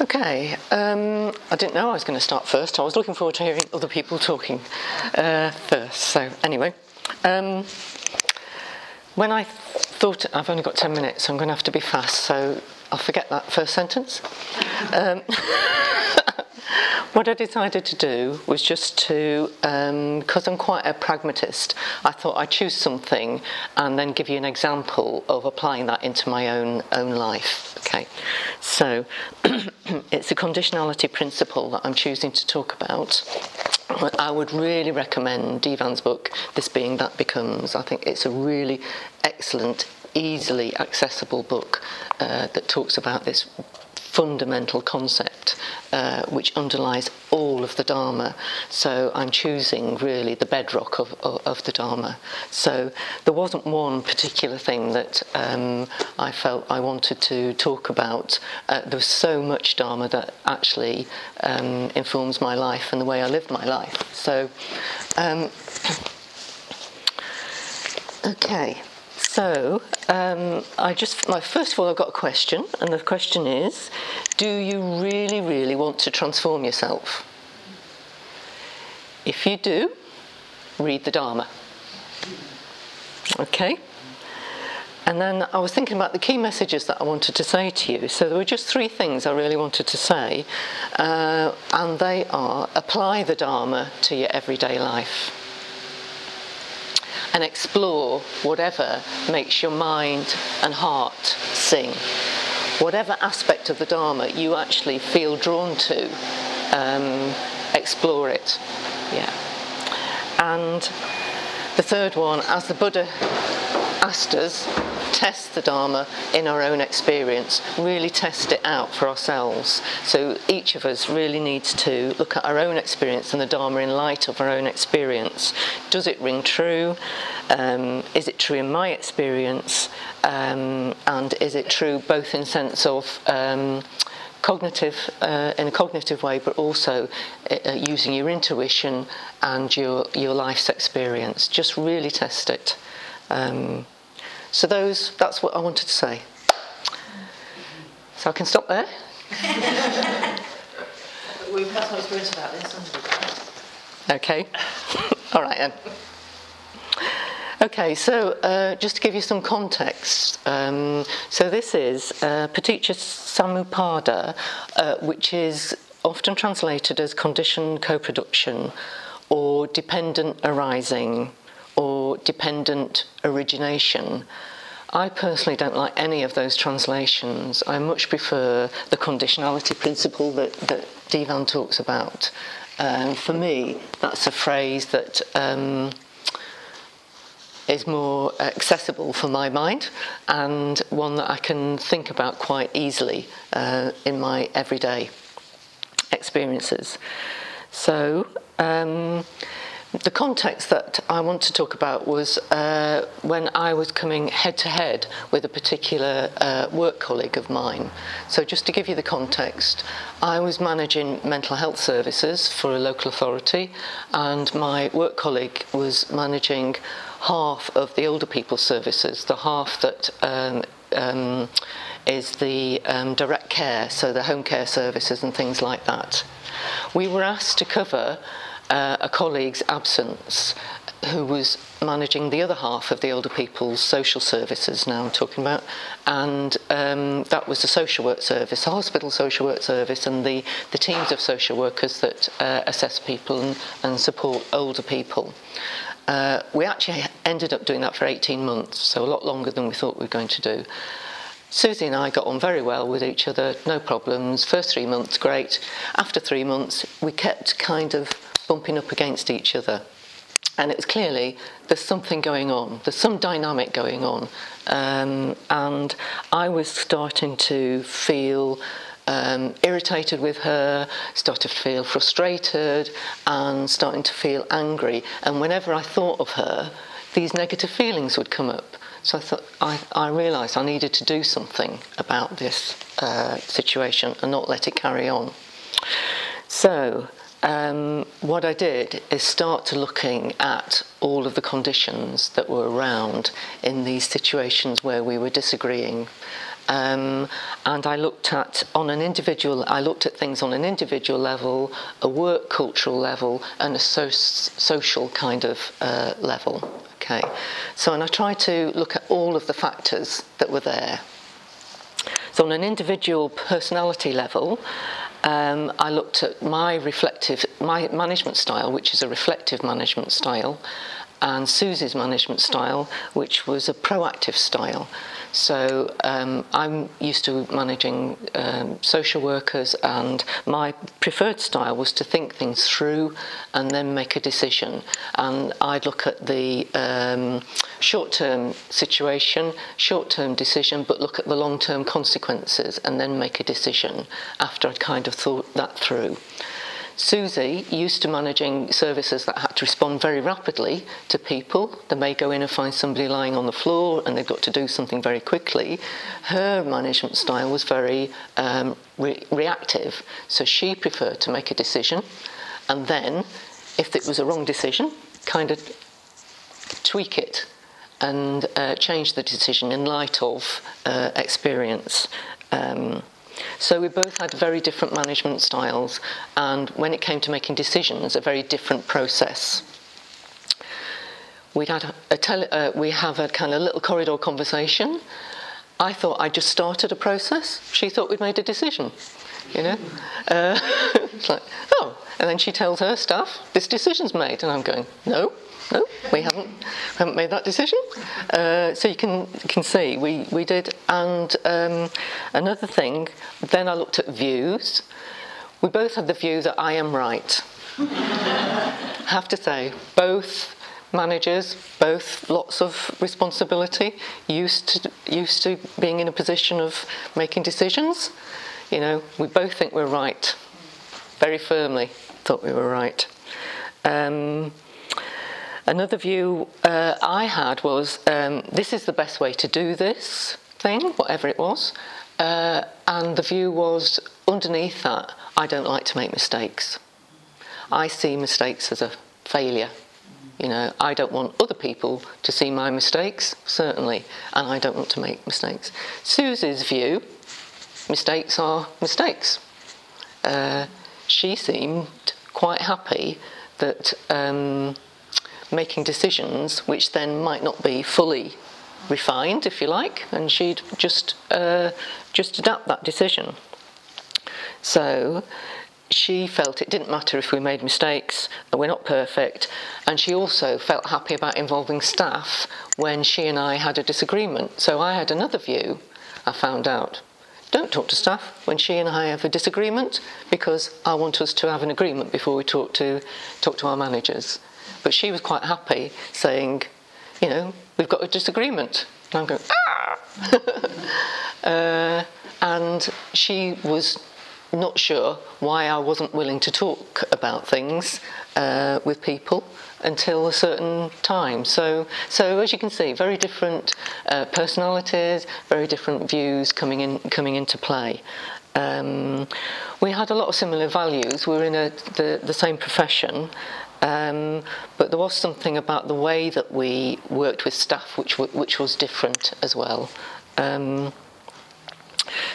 Okay, um, I didn't know I was going to start first. I was looking forward to hearing other people talking uh, first. So, anyway, um, when I thought I've only got 10 minutes, I'm going to have to be fast, so I'll forget that first sentence. Um, what I decided to do was just to, because um, I'm quite a pragmatist, I thought I'd choose something and then give you an example of applying that into my own own life. Okay, so it's the conditionality principle that I'm choosing to talk about. I would really recommend Dhivan's book, This Being That Becomes. I think it's a really excellent, easily accessible book uh, that talks about this fundamental concept uh, which underlies all of the Dharma. So I'm choosing really the bedrock of, of, of the Dharma. So there wasn't one particular thing that um, I felt I wanted to talk about. Uh, there was so much Dharma that actually um, informs my life and the way I live my life. So, um, okay. So, um, I just, my, first of all, I've got a question, and the question is Do you really, really want to transform yourself? If you do, read the Dharma. Okay? And then I was thinking about the key messages that I wanted to say to you. So there were just three things I really wanted to say, uh, and they are apply the Dharma to your everyday life and explore whatever makes your mind and heart sing. Whatever aspect of the Dharma you actually feel drawn to, um, explore it. Yeah. And the third one, as the Buddha asked us, test the Dharma in our own experience, really test it out for ourselves. So each of us really needs to look at our own experience and the Dharma in light of our own experience. Does it ring true? Um, is it true in my experience? Um, and is it true both in sense of um, cognitive uh, in a cognitive way, but also uh, using your intuition and your your life's experience. Just really test it. Um, so those that's what I wanted to say. So I can stop there. We've had some experience about this, Okay. All right then. Okay, so uh, just to give you some context, um, so this is uh, Paticca Samuppada, uh, which is often translated as conditioned co production or dependent arising or dependent origination. I personally don't like any of those translations. I much prefer the conditionality principle that, that talks about. Um, for me, that's a phrase that. Um, is more accessible for my mind and one that I can think about quite easily uh, in my everyday experiences. So, um, the context that I want to talk about was uh, when I was coming head to head with a particular uh, work colleague of mine. So, just to give you the context, I was managing mental health services for a local authority, and my work colleague was managing half of the older people services, the half that um, um, is the um, direct care, so the home care services and things like that. We were asked to cover uh, a colleague's absence who was managing the other half of the older people's social services now I'm talking about and um, that was the social work service the hospital social work service and the, the teams of social workers that uh, assess people and, and support older people uh, we actually ended up doing that for 18 months so a lot longer than we thought we were going to do Susie and I got on very well with each other, no problems. First three months, great. After three months, we kept kind of bumping up against each other. And it was clearly there's something going on, there's some dynamic going on. Um, and I was starting to feel um, irritated with her, started to feel frustrated, and starting to feel angry. And whenever I thought of her, these negative feelings would come up. So I thought I, I realised I needed to do something about this uh, situation and not let it carry on. So um, what I did is start to looking at all of the conditions that were around in these situations where we were disagreeing. Um, and I looked at on an individual. I looked at things on an individual level, a work cultural level, and a so- social kind of uh, level. Okay, so and I tried to look at all of the factors that were there. So on an individual personality level, um, I looked at my reflective, my management style, which is a reflective management style, and Susie's management style, which was a proactive style. So um, I'm used to managing um, social workers, and my preferred style was to think things through and then make a decision. And I'd look at the um, short term situation, short term decision, but look at the long term consequences and then make a decision after I'd kind of thought that through. Susie, used to managing services that had to respond very rapidly to people, they may go in and find somebody lying on the floor and they've got to do something very quickly. Her management style was very um, re- reactive, so she preferred to make a decision and then, if it was a wrong decision, kind of tweak it and uh, change the decision in light of uh, experience. Um, so we both had very different management styles, and when it came to making decisions, a very different process. We'd had a tele- uh, we have a kind of little corridor conversation. I thought I just started a process. She thought we'd made a decision. You know, uh, it's like and then she tells her staff this decision's made, and I'm going no, no, we haven't, we haven't made that decision. Uh, so you can can see we, we did. And um, another thing, then I looked at views. We both had the view that I am right. have to say, both managers, both lots of responsibility, used to used to being in a position of making decisions. You know, we both think we're right. Very firmly thought we were right. Um, Another view uh, I had was um, this is the best way to do this thing, whatever it was. Uh, and the view was underneath that, I don't like to make mistakes. I see mistakes as a failure. You know, I don't want other people to see my mistakes, certainly, and I don't want to make mistakes. Susie's view mistakes are mistakes. Uh, she seemed quite happy that. Um, making decisions which then might not be fully refined, if you like, and she'd just uh, just adapt that decision. So she felt it didn't matter if we made mistakes, that we're not perfect, and she also felt happy about involving staff when she and I had a disagreement. So I had another view, I found out. Don't talk to staff when she and I have a disagreement because I want us to have an agreement before we talk to talk to our managers. But she was quite happy saying, you know, we've got a disagreement. And I'm going, ah! uh, and she was not sure why I wasn't willing to talk about things uh, with people until a certain time. So, so as you can see, very different uh, personalities, very different views coming in coming into play. Um, we had a lot of similar values. We were in a, the, the same profession, um, but there was something about the way that we worked with staff which, which was different as well. Um,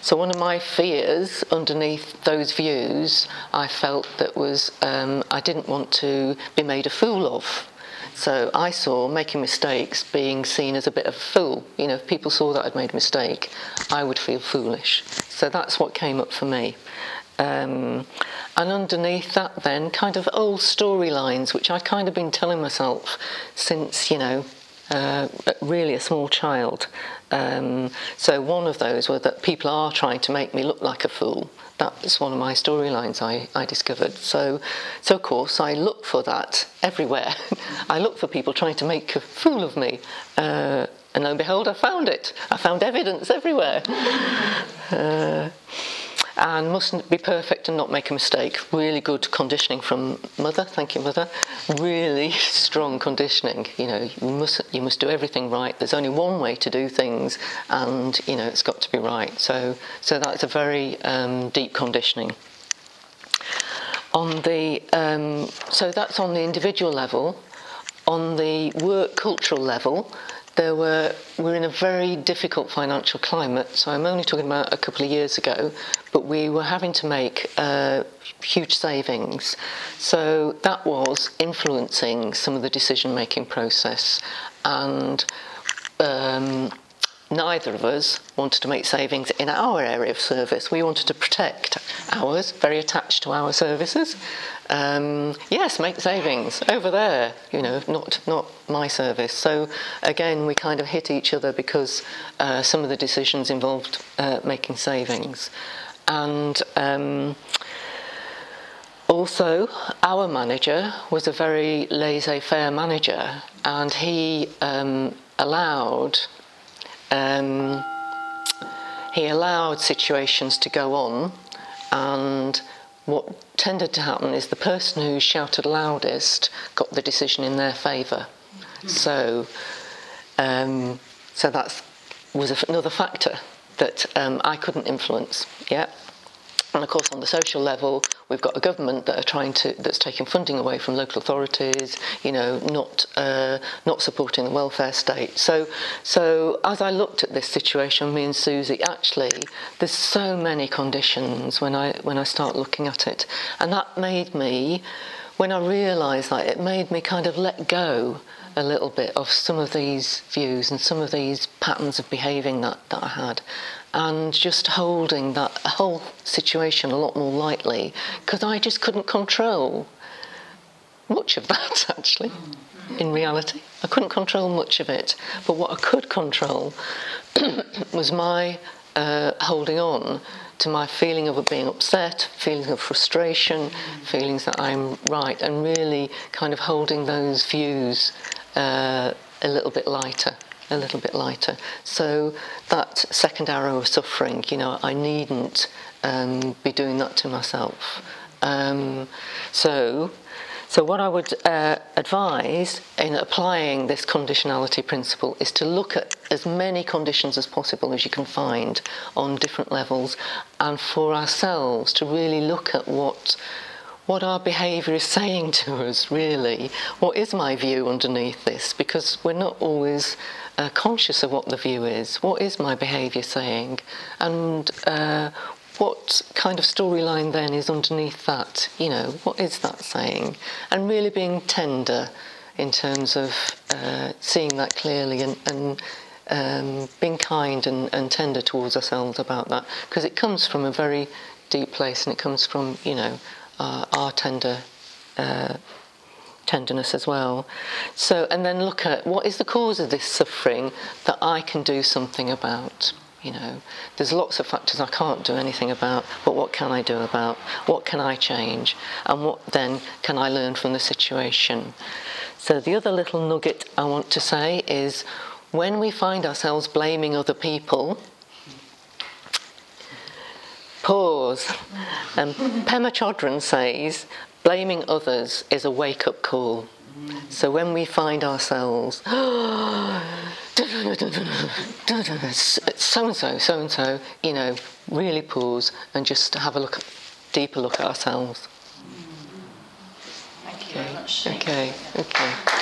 so one of my fears underneath those views, I felt that was um, I didn't want to be made a fool of. So I saw making mistakes being seen as a bit of a fool. You know, if people saw that I'd made a mistake, I would feel foolish. So that's what came up for me. Um, and underneath that, then, kind of old storylines, which I'd kind of been telling myself since, you know, uh, really a small child. Um, so one of those were that people are trying to make me look like a fool. That's one of my storylines I, I discovered. So, so of course, I look for that everywhere. I look for people trying to make a fool of me. Uh, and lo and behold, I found it. I found evidence everywhere. Uh, and mustn't be perfect and not make a mistake. Really good conditioning from mother. Thank you, mother. Really strong conditioning. You know, you must you must do everything right. There's only one way to do things, and you know it's got to be right. So so that's a very um, deep conditioning. On the um, so that's on the individual level. On the work cultural level, there were we're in a very difficult financial climate. So I'm only talking about a couple of years ago, but we were having to make uh, huge savings. So that was influencing some of the decision making process, and um, neither of us wanted to make savings in our area of service. We wanted to protect ours, very attached to our services. Um, yes, make savings over there, you know, not, not my service. So again, we kind of hit each other because uh, some of the decisions involved uh, making savings. And um, also, our manager was a very laissez faire manager, and he um, allowed um, he allowed situations to go on, and what tended to happen is the person who shouted loudest got the decision in their favour. So, um, so that was another factor that um, I couldn't influence. Yeah. And of course, on the social level, we've got a government that are trying to that's taking funding away from local authorities. You know, not uh, not supporting the welfare state. So, so as I looked at this situation, me and Susie, actually, there's so many conditions when I when I start looking at it, and that made me, when I realised that, it made me kind of let go a little bit of some of these views and some of these patterns of behaving that, that I had and just holding that whole situation a lot more lightly because I just couldn't control much of that actually in reality. I couldn't control much of it, but what I could control was my uh, holding on to my feeling of being upset, feelings of frustration, feelings that I'm right, and really kind of holding those views uh, a little bit lighter a little bit lighter. So that second arrow of suffering, you know, I needn't um, be doing that to myself. Um, so, so what I would uh, advise in applying this conditionality principle is to look at as many conditions as possible as you can find on different levels, and for ourselves to really look at what what our behaviour is saying to us, really. What is my view underneath this? Because we're not always uh, conscious of what the view is. What is my behaviour saying? And uh, what kind of storyline then is underneath that? You know, what is that saying? And really being tender in terms of uh, seeing that clearly and, and um, being kind and, and tender towards ourselves about that. Because it comes from a very deep place and it comes from, you know, our tender uh, tenderness as well. So, and then look at what is the cause of this suffering that I can do something about. You know, there's lots of factors I can't do anything about, but what can I do about? What can I change? And what then can I learn from the situation? So, the other little nugget I want to say is when we find ourselves blaming other people, Pause. And Pema Chodron says, blaming others is a wake up call. So when we find ourselves, so and so, so and so, you know, really pause and just have a look, deeper look at ourselves. Thank you very much. Okay, okay.